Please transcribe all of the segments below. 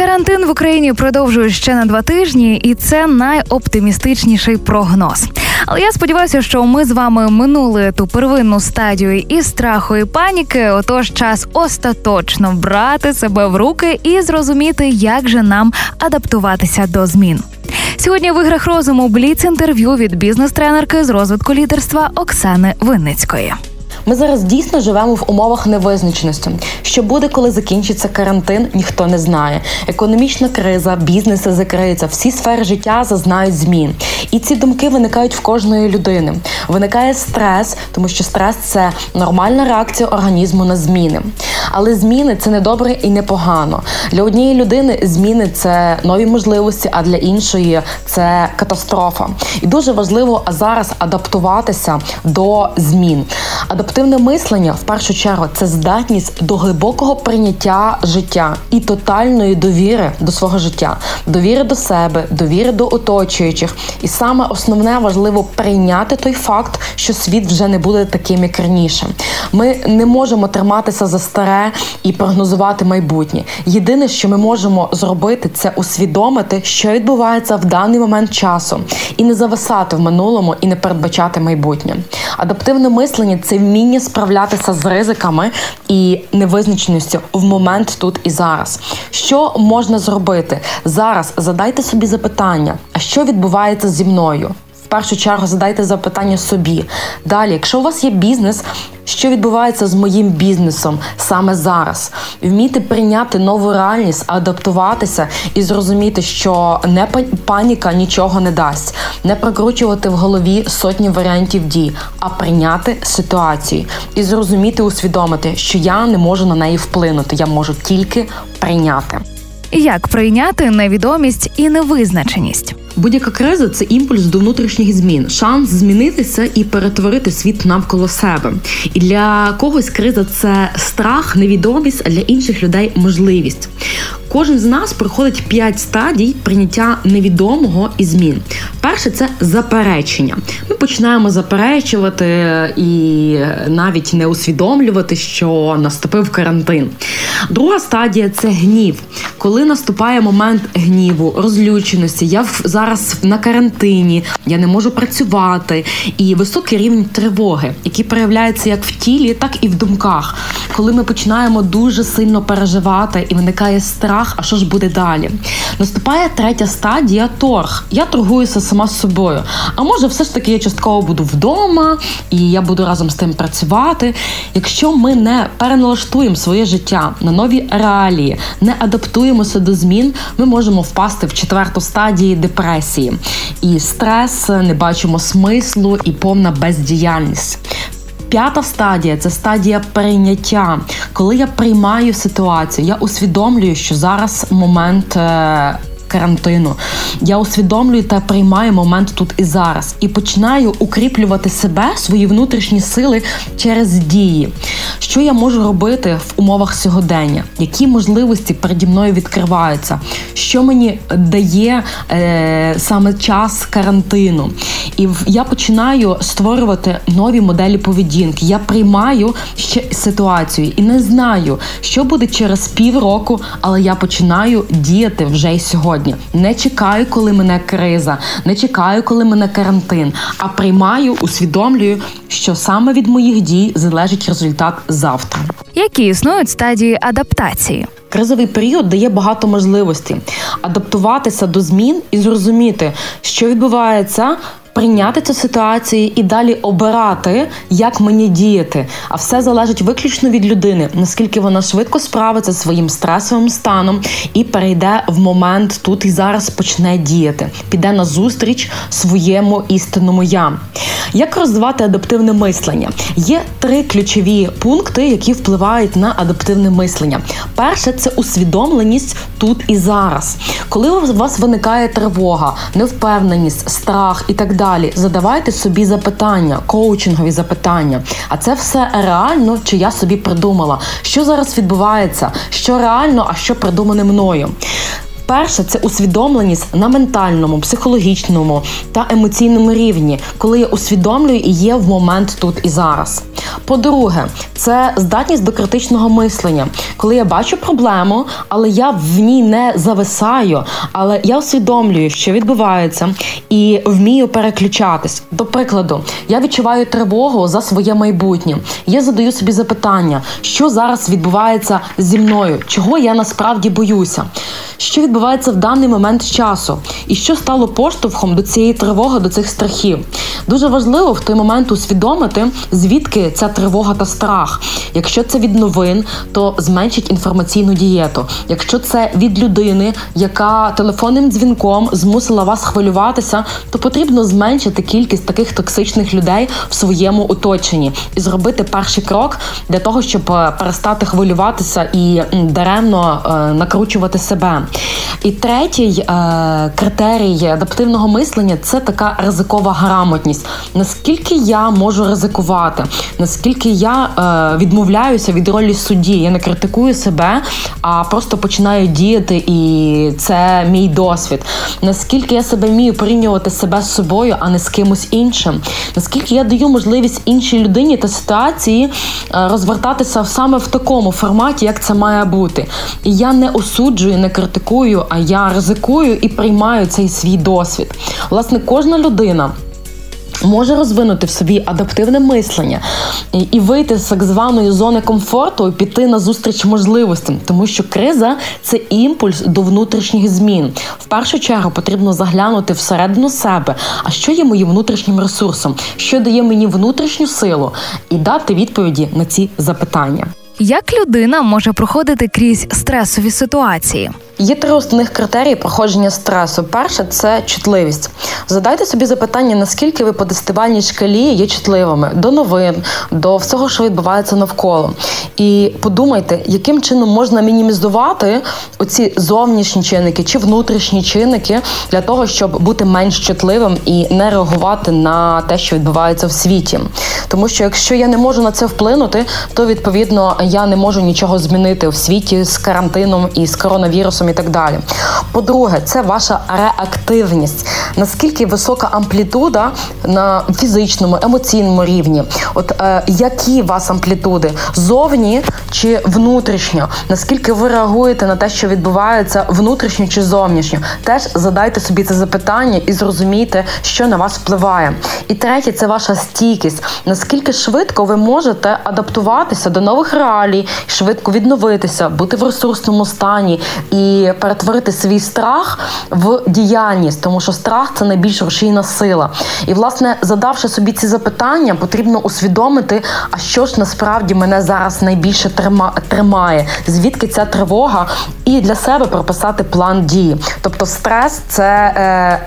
Карантин в Україні продовжує ще на два тижні, і це найоптимістичніший прогноз. Але я сподіваюся, що ми з вами минули ту первинну стадію і страху, і паніки. Отож, час остаточно брати себе в руки і зрозуміти, як же нам адаптуватися до змін. Сьогодні в іграх розуму бліц інтерв'ю від бізнес-тренерки з розвитку лідерства Оксани Винницької. Ми зараз дійсно живемо в умовах невизначеності. Що буде, коли закінчиться карантин, ніхто не знає. Економічна криза, бізнеси закриються, всі сфери життя зазнають змін. І ці думки виникають в кожної людини. Виникає стрес, тому що стрес це нормальна реакція організму на зміни. Але зміни це не добре і не погано. Для однієї людини зміни це нові можливості, а для іншої це катастрофа. І дуже важливо зараз адаптуватися до змін. Адаптивне мислення в першу чергу це здатність до глибокого прийняття життя і тотальної довіри до свого життя, довіри до себе, довіри до оточуючих. І саме основне важливо прийняти той факт, що світ вже не буде таким, як раніше. Ми не можемо триматися за старе і прогнозувати майбутнє. Єдине, що ми можемо зробити, це усвідомити, що відбувається в даний момент часу, і не зависати в минулому і не передбачати майбутнє. Адаптивне мислення це вміння справлятися з ризиками і невизначеністю в момент тут і зараз. Що можна зробити зараз? Задайте собі запитання: а що відбувається зі мною? Першу чергу задайте запитання собі. Далі, якщо у вас є бізнес, що відбувається з моїм бізнесом саме зараз? Вміти прийняти нову реальність, адаптуватися і зрозуміти, що не паніка нічого не дасть, не прокручувати в голові сотні варіантів дій, а прийняти ситуацію і зрозуміти, усвідомити, що я не можу на неї вплинути, я можу тільки прийняти. Як прийняти невідомість і невизначеність? Будь-яка криза це імпульс до внутрішніх змін, шанс змінитися і перетворити світ навколо себе. І для когось криза це страх, невідомість, а для інших людей можливість. Кожен з нас проходить п'ять стадій прийняття невідомого і змін. Перше це заперечення. Ми починаємо заперечувати і навіть не усвідомлювати, що наступив карантин. Друга стадія це гнів. Коли наступає момент гніву, розлюченості, я зараз на карантині, я не можу працювати, і високий рівень тривоги, який проявляється як в тілі, так і в думках. Коли ми починаємо дуже сильно переживати і виникає страх, а що ж буде далі? Наступає третя стадія торг. Я торгуюся сама з собою. А може, все ж таки я частково буду вдома, і я буду разом з тим працювати. Якщо ми не переналаштуємо своє життя на нові реалії, не адаптуємося до змін, ми можемо впасти в четверту стадії депресії. І стрес, не бачимо смислу і повна бездіяльність. П'ята стадія це стадія прийняття. Коли я приймаю ситуацію, я усвідомлюю, що зараз момент. Карантину я усвідомлюю та приймаю момент тут і зараз, і починаю укріплювати себе, свої внутрішні сили через дії. Що я можу робити в умовах сьогодення? Які можливості переді мною відкриваються? Що мені дає е, саме час карантину? І я починаю створювати нові моделі поведінки. Я приймаю ще ситуацію і не знаю, що буде через півроку, але я починаю діяти вже й сьогодні. Не чекаю, коли мене криза, не чекаю, коли мене карантин, а приймаю, усвідомлюю, що саме від моїх дій залежить результат завтра. Які існують стадії адаптації? Кризовий період дає багато можливостей адаптуватися до змін і зрозуміти, що відбувається прийняти цю ситуацію і далі обирати, як мені діяти. А все залежить виключно від людини, наскільки вона швидко справиться зі своїм стресовим станом і перейде в момент тут і зараз почне діяти, піде на зустріч своєму істинному я. Як розвивати адаптивне мислення? Є три ключові пункти, які впливають на адаптивне мислення. Перше це усвідомленість тут і зараз. Коли у вас виникає тривога, невпевненість, страх і так далі, задавайте собі запитання, коучингові запитання. А це все реально, чи я собі придумала, що зараз відбувається, що реально, а що придумане мною. Перше, це усвідомленість на ментальному, психологічному та емоційному рівні, коли я усвідомлюю і є в момент тут і зараз. По-друге, це здатність до критичного мислення, коли я бачу проблему, але я в ній не зависаю, але я усвідомлюю, що відбувається, і вмію переключатись. До прикладу, я відчуваю тривогу за своє майбутнє. Я задаю собі запитання, що зараз відбувається зі мною, чого я насправді боюся, що відбувається в даний момент часу, і що стало поштовхом до цієї тривоги, до цих страхів. Дуже важливо в той момент усвідомити, звідки ця тривога та страх. Якщо це від новин, то зменшить інформаційну дієту. Якщо це від людини, яка телефонним дзвінком змусила вас хвилюватися, то потрібно зменшити кількість таких токсичних людей в своєму оточенні і зробити перший крок для того, щоб е, перестати хвилюватися і даремно е, накручувати себе. І третій е, критерій адаптивного мислення це така ризикова грамотність. Наскільки я можу ризикувати, наскільки я е, відмовляюся від ролі судді, я не критикую себе, а просто починаю діяти, і це мій досвід. Наскільки я себе вмію порівнювати себе з собою, а не з кимось іншим, наскільки я даю можливість іншій людині та ситуації е, розвертатися саме в такому форматі, як це має бути. І я не осуджую, не критикую, а я ризикую і приймаю цей свій досвід. Власне, кожна людина може розвинути в собі адаптивне мислення і вийти з так званої зони комфорту і піти на зустріч можливостям, тому що криза це імпульс до внутрішніх змін. В першу чергу потрібно заглянути всередину себе. А що є моїм внутрішнім ресурсом, що дає мені внутрішню силу, і дати відповіді на ці запитання. Як людина може проходити крізь стресові ситуації? Є три основних критерії проходження стресу. Перше це чутливість. Задайте собі запитання, наскільки ви по десятибальній шкалі є чутливими до новин, до всього, що відбувається навколо. І подумайте, яким чином можна мінімізувати оці зовнішні чинники чи внутрішні чинники для того, щоб бути менш чутливим і не реагувати на те, що відбувається в світі. Тому що якщо я не можу на це вплинути, то відповідно я не можу нічого змінити в світі з карантином і з коронавірусом і так далі. По-друге, це ваша реактивність. Наскільки висока амплітуда на фізичному, емоційному рівні? От е, які вас амплітуди зовні чи внутрішньо? Наскільки ви реагуєте на те, що відбувається внутрішньо чи зовнішньо? Теж задайте собі це запитання і зрозумійте, що на вас впливає. І третє це ваша стійкість. Наскільки швидко ви можете адаптуватися до нових реалій, швидко відновитися, бути в ресурсному стані і перетворити свій страх в діяльність, тому що страх це найбільш рушійна сила. І, власне, задавши собі ці запитання, потрібно усвідомити, а що ж насправді мене зараз найбільше тримає, звідки ця тривога, і для себе прописати план дії. Тобто, стрес це е,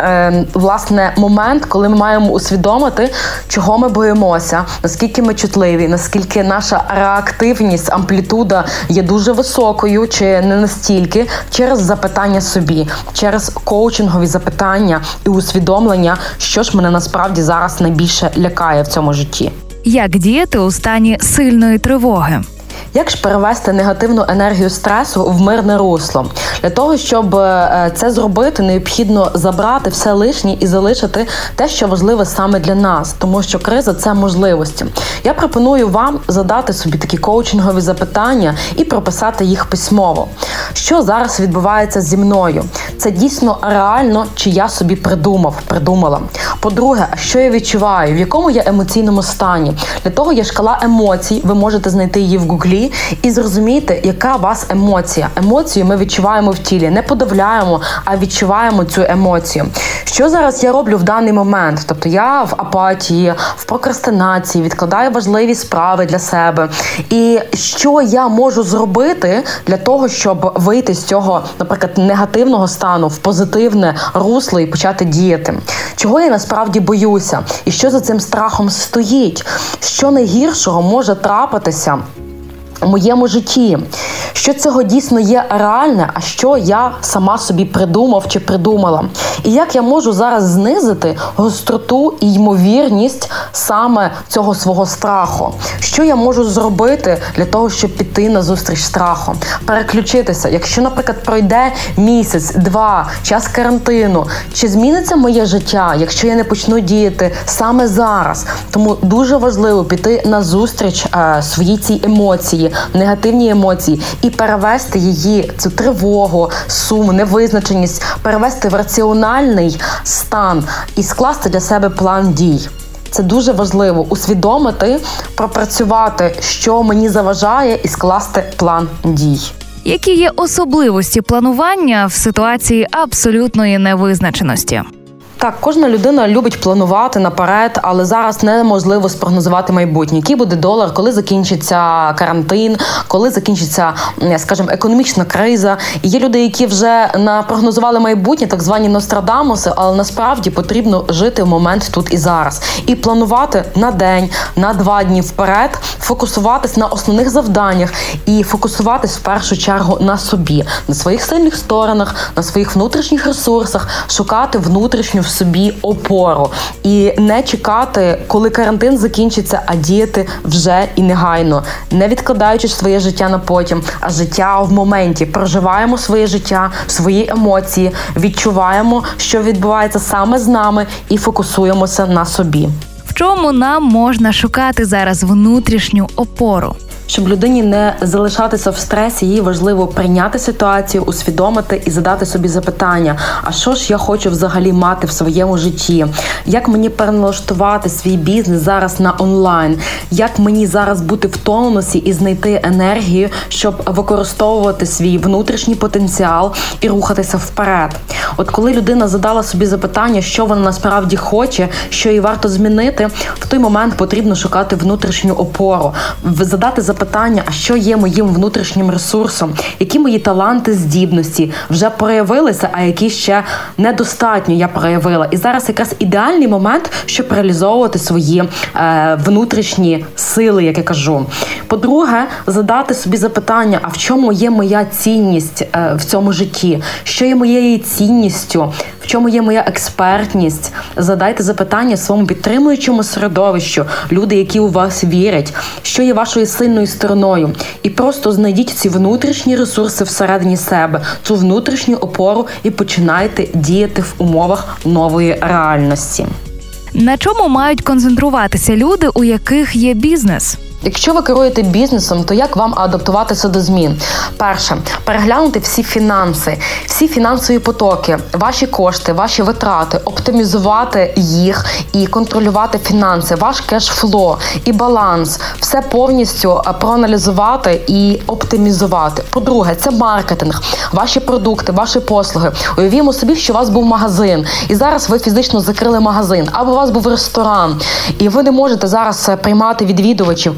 е, власне момент, коли ми маємо усвідомити, чого ми боїмося, наскільки ми чутливі, наскільки наша реактивність, амплітуда є дуже високою, чи не настільки через запитання собі, через коучингові запитання і усвідомлення, що ж мене насправді зараз найбільше лякає в цьому житті. Як діяти у стані сильної тривоги? Як ж перевести негативну енергію стресу в мирне русло? Для того, щоб е, це зробити, необхідно забрати все лишнє і залишити те, що важливе саме для нас, тому що криза це можливості. Я пропоную вам задати собі такі коучингові запитання і прописати їх письмово. Що зараз відбувається зі мною? Це дійсно реально, чи я собі придумав, придумала. По-друге, що я відчуваю, в якому я емоційному стані? Для того є шкала емоцій, ви можете знайти її в гуглі і зрозуміти, яка у вас емоція. Емоцію ми відчуваємо в тілі, не подавляємо, а відчуваємо цю емоцію. Що зараз я роблю в даний момент? Тобто я в апатії, в прокрастинації, відкладаю важливі справи для себе. І що я можу зробити для того, щоб вийти з цього, наприклад, негативного стану в позитивне русло і почати діяти? Чого я насправді боюся? І що за цим страхом стоїть? Що найгіршого може трапитися? Моєму житті, що цього дійсно є реальне, а що я сама собі придумав чи придумала. І як я можу зараз знизити гостроту і ймовірність саме цього свого страху. Що я можу зробити для того, щоб піти на зустріч страху? Переключитися. Якщо, наприклад, пройде місяць, два, час карантину, чи зміниться моє життя, якщо я не почну діяти саме зараз? Тому дуже важливо піти на зустріч е, своїй цій негативні емоції, і перевести її цю тривогу, сум, невизначеність, перевести в раціональний стан і скласти для себе план дій. Це дуже важливо усвідомити, пропрацювати, що мені заважає, і скласти план дій. Які є особливості планування в ситуації абсолютної невизначеності? Так, кожна людина любить планувати наперед, але зараз неможливо спрогнозувати майбутнє. Який буде долар, коли закінчиться карантин, коли закінчиться, скажімо, економічна криза. І є люди, які вже напрогнозували майбутнє, так звані Нострадамуси, але насправді потрібно жити в момент тут і зараз і планувати на день, на два дні вперед, фокусуватись на основних завданнях і фокусуватись в першу чергу на собі, на своїх сильних сторонах, на своїх внутрішніх ресурсах, шукати внутрішню в собі опору і не чекати, коли карантин закінчиться, а діяти вже і негайно, не відкладаючи своє життя на потім, а життя в моменті. Проживаємо своє життя, свої емоції, відчуваємо, що відбувається саме з нами, і фокусуємося на собі. В чому нам можна шукати зараз внутрішню опору? Щоб людині не залишатися в стресі, їй важливо прийняти ситуацію, усвідомити і задати собі запитання: а що ж я хочу взагалі мати в своєму житті? Як мені переналаштувати свій бізнес зараз на онлайн? Як мені зараз бути в тонусі і знайти енергію, щоб використовувати свій внутрішній потенціал і рухатися вперед? От коли людина задала собі запитання, що вона насправді хоче, що їй варто змінити, в той момент потрібно шукати внутрішню опору, задати запитання запитання, а що є моїм внутрішнім ресурсом, які мої таланти, здібності вже проявилися, а які ще недостатньо я проявила. І зараз якраз ідеальний момент, щоб реалізовувати свої е, внутрішні сили, як я кажу. По-друге, задати собі запитання: а в чому є моя цінність е, в цьому житті? Що є моєю цінністю? Чому є моя експертність? Задайте запитання своєму підтримуючому середовищу, люди, які у вас вірять, що є вашою сильною стороною, і просто знайдіть ці внутрішні ресурси всередині себе, цю внутрішню опору, і починайте діяти в умовах нової реальності. На чому мають концентруватися люди, у яких є бізнес? Якщо ви керуєте бізнесом, то як вам адаптуватися до змін? Перше переглянути всі фінанси, всі фінансові потоки, ваші кошти, ваші витрати, оптимізувати їх і контролювати фінанси, ваш кешфло і баланс, все повністю е, проаналізувати і оптимізувати. По-друге, це маркетинг, ваші продукти, ваші послуги. Уявімо собі, що у вас був магазин, і зараз ви фізично закрили магазин, або у вас був ресторан, і ви не можете зараз е, приймати відвідувачів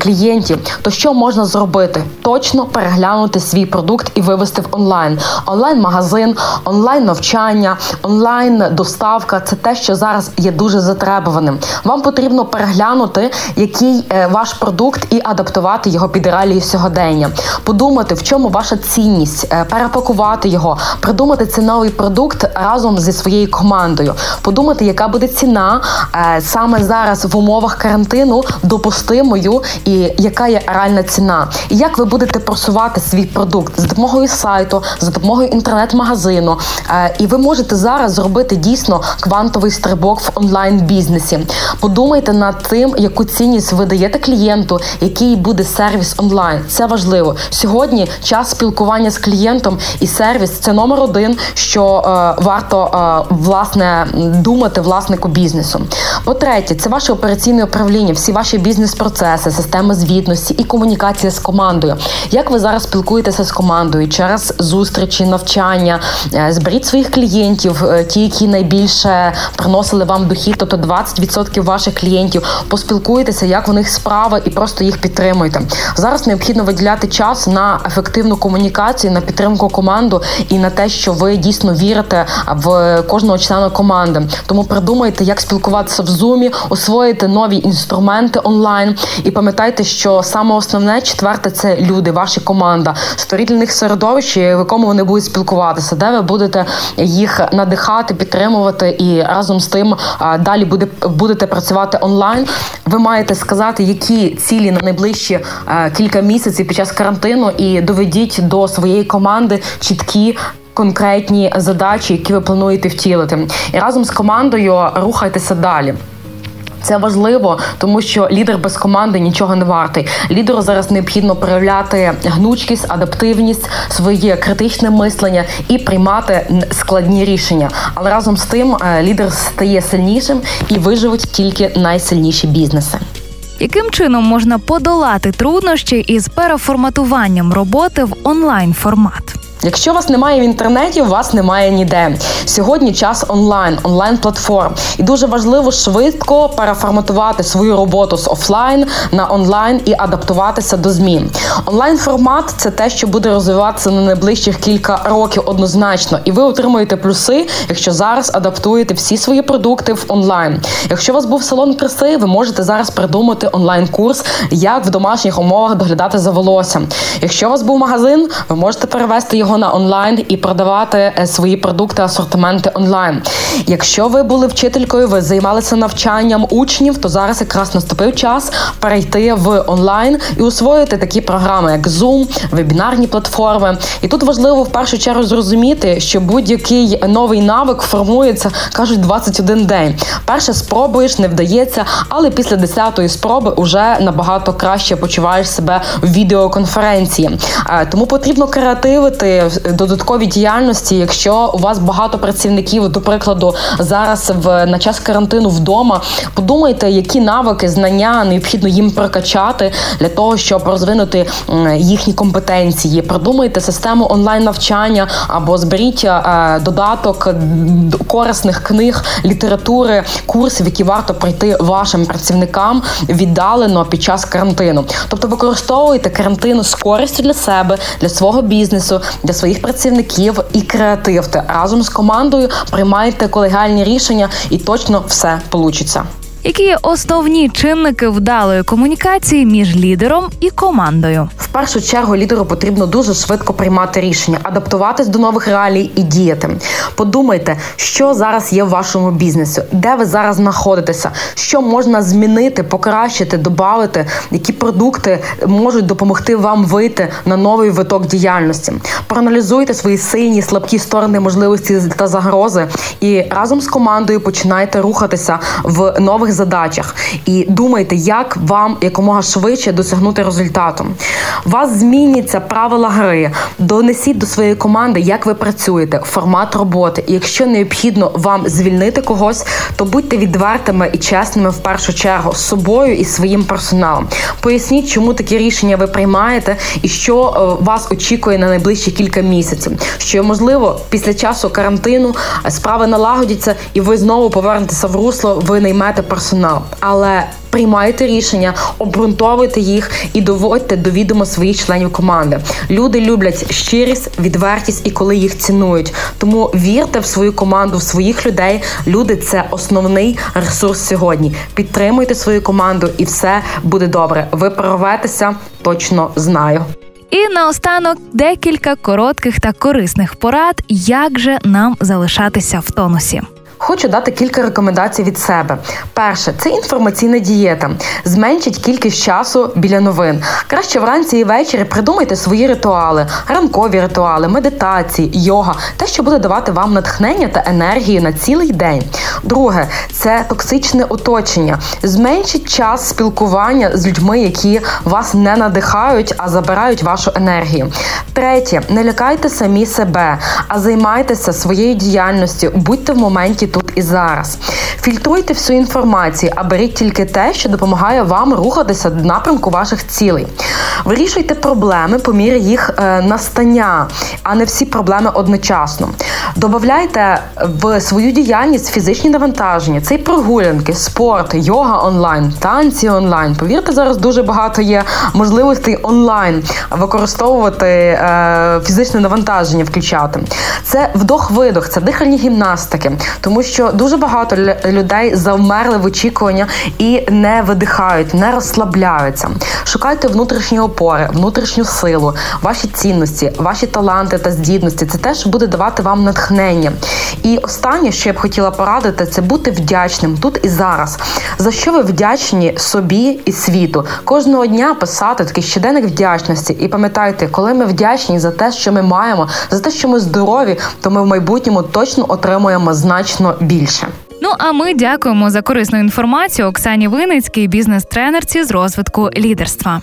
то що можна зробити? Точно переглянути свій продукт і вивести в онлайн. Онлайн-магазин, онлайн-навчання, онлайн-доставка це те, що зараз є дуже затребуваним. Вам потрібно переглянути, який е, ваш продукт, і адаптувати його під реалії сьогодення. Подумати, в чому ваша цінність, е, перепакувати його, придумати ціновий продукт разом зі своєю командою. Подумати, яка буде ціна е, саме зараз в умовах карантину допустимою і яка є реальна ціна, і як ви будете просувати свій продукт за допомогою сайту, за допомогою інтернет-магазину. Е, і ви можете зараз зробити дійсно квантовий стрибок в онлайн-бізнесі. Подумайте над тим, яку цінність ви даєте клієнту, який буде сервіс онлайн. Це важливо сьогодні. Час спілкування з клієнтом і сервіс це номер один, що е, варто е, власне думати власнику бізнесу. По третє, це ваше операційне управління, всі ваші бізнес-процеси, системи системи звітності і комунікація з командою. Як ви зараз спілкуєтеся з командою через зустрічі, навчання? Е, зберіть своїх клієнтів, е, ті, які найбільше приносили вам дохід, тобто 20% ваших клієнтів. Поспілкуйтеся, як в них справа, і просто їх підтримуйте. Зараз необхідно виділяти час на ефективну комунікацію, на підтримку команду і на те, що ви дійсно вірите в кожного члена команди. Тому придумайте, як спілкуватися в зумі, освоїти нові інструменти онлайн і пам'ятайте пам'ятайте, що саме основне четверте це люди, ваша команда, створіть для них середовище, в якому вони будуть спілкуватися, де ви будете їх надихати, підтримувати і разом з тим далі буде будете працювати онлайн. Ви маєте сказати, які цілі на найближчі кілька місяців під час карантину, і доведіть до своєї команди чіткі конкретні задачі, які ви плануєте втілити, і разом з командою рухайтеся далі. Це важливо, тому що лідер без команди нічого не вартий. Лідеру зараз необхідно проявляти гнучкість, адаптивність, своє критичне мислення і приймати складні рішення. Але разом з тим е, лідер стає сильнішим і виживуть тільки найсильніші бізнеси. Яким чином можна подолати труднощі із переформатуванням роботи в онлайн формат? Якщо вас немає в інтернеті, вас немає ніде. Сьогодні час онлайн, онлайн платформ, і дуже важливо швидко переформатувати свою роботу з офлайн на онлайн і адаптуватися до змін. Онлайн формат це те, що буде розвиватися на найближчих кілька років однозначно, і ви отримуєте плюси, якщо зараз адаптуєте всі свої продукти в онлайн. Якщо у вас був салон краси, ви можете зараз придумати онлайн-курс, як в домашніх умовах доглядати за волоссям. Якщо у вас був магазин, ви можете перевести його його на онлайн і продавати е, свої продукти, асортименти онлайн. Якщо ви були вчителькою, ви займалися навчанням учнів, то зараз якраз наступив час перейти в онлайн і освоїти такі програми, як Zoom, вебінарні платформи. І тут важливо в першу чергу зрозуміти, що будь-який новий навик формується, кажуть, 21 день. Перше спробуєш, не вдається, але після 10-ї спроби вже набагато краще почуваєш себе в відеоконференції. Е, тому потрібно креативити додаткові діяльності, якщо у вас багато працівників, до прикладу, зараз в на час карантину вдома, подумайте, які навики, знання необхідно їм прокачати для того, щоб розвинути їхні компетенції. Продумайте систему онлайн навчання або зберіть е, додаток корисних книг, літератури, курсів, які варто пройти вашим працівникам віддалено під час карантину. Тобто використовуйте карантину з користю для себе, для свого бізнесу для своїх працівників і креативте разом з командою приймайте колегіальні рішення, і точно все получиться. Які є основні чинники вдалої комунікації між лідером і командою? В першу чергу лідеру потрібно дуже швидко приймати рішення, адаптуватись до нових реалій і діяти. Подумайте, що зараз є в вашому бізнесі, де ви зараз знаходитеся, що можна змінити, покращити, додати, які продукти можуть допомогти вам вийти на новий виток діяльності. Проаналізуйте свої сильні, слабкі сторони, можливості та загрози, і разом з командою починайте рухатися в нових нових задачах і думайте, як вам якомога швидше досягнути результату. Вас зміняться правила гри, донесіть до своєї команди, як ви працюєте, формат роботи. І якщо необхідно вам звільнити когось, то будьте відвертими і чесними в першу чергу з собою і своїм персоналом. Поясніть, чому такі рішення ви приймаєте, і що е, вас очікує на найближчі кілька місяців. Що можливо після часу карантину справи налагодяться, і ви знову повернетеся в русло, ви наймете персонал персонал, але приймайте рішення, обґрунтовуйте їх і доводьте до відома своїх членів команди. Люди люблять щирість, відвертість і коли їх цінують. Тому вірте в свою команду, в своїх людей. Люди це основний ресурс сьогодні. Підтримуйте свою команду, і все буде добре. Ви прорветеся, точно знаю. І наостанок декілька коротких та корисних порад, як же нам залишатися в тонусі. Хочу дати кілька рекомендацій від себе. Перше, це інформаційна дієта. Зменшить кількість часу біля новин. Краще вранці і ввечері придумайте свої ритуали, ранкові ритуали, медитації, йога, те, що буде давати вам натхнення та енергію на цілий день. Друге, це токсичне оточення. Зменшить час спілкування з людьми, які вас не надихають, а забирають вашу енергію. Третє, не лякайте самі себе, а займайтеся своєю діяльністю, будьте в моменті тут і зараз. Фільтруйте всю інформацію, а беріть тільки те, що допомагає вам рухатися в напрямку ваших цілей. Вирішуйте проблеми по мірі їх е, настання, а не всі проблеми одночасно. Добавляйте в свою діяльність фізичні навантаження, це й прогулянки, спорт, йога онлайн, танці онлайн. Повірте, зараз дуже багато є можливостей онлайн використовувати е, фізичне навантаження, включати. Це вдох-видох, це дихальні гімнастики. Тому що дуже багато людей завмерли в очікування і не видихають, не розслабляються. Шукайте внутрішні опори, внутрішню силу, ваші цінності, ваші таланти та здібності. Це теж буде давати вам натхнення. І останнє, що я б хотіла порадити, це бути вдячним тут і зараз. За що ви вдячні собі і світу? Кожного дня писати такий щоденник вдячності. І пам'ятайте, коли ми вдячні за те, що ми маємо, за те, що ми здорові, то ми в майбутньому точно отримуємо значно більше. Ну а ми дякуємо за корисну інформацію Оксані Виницькій, бізнес-тренерці з розвитку лідерства.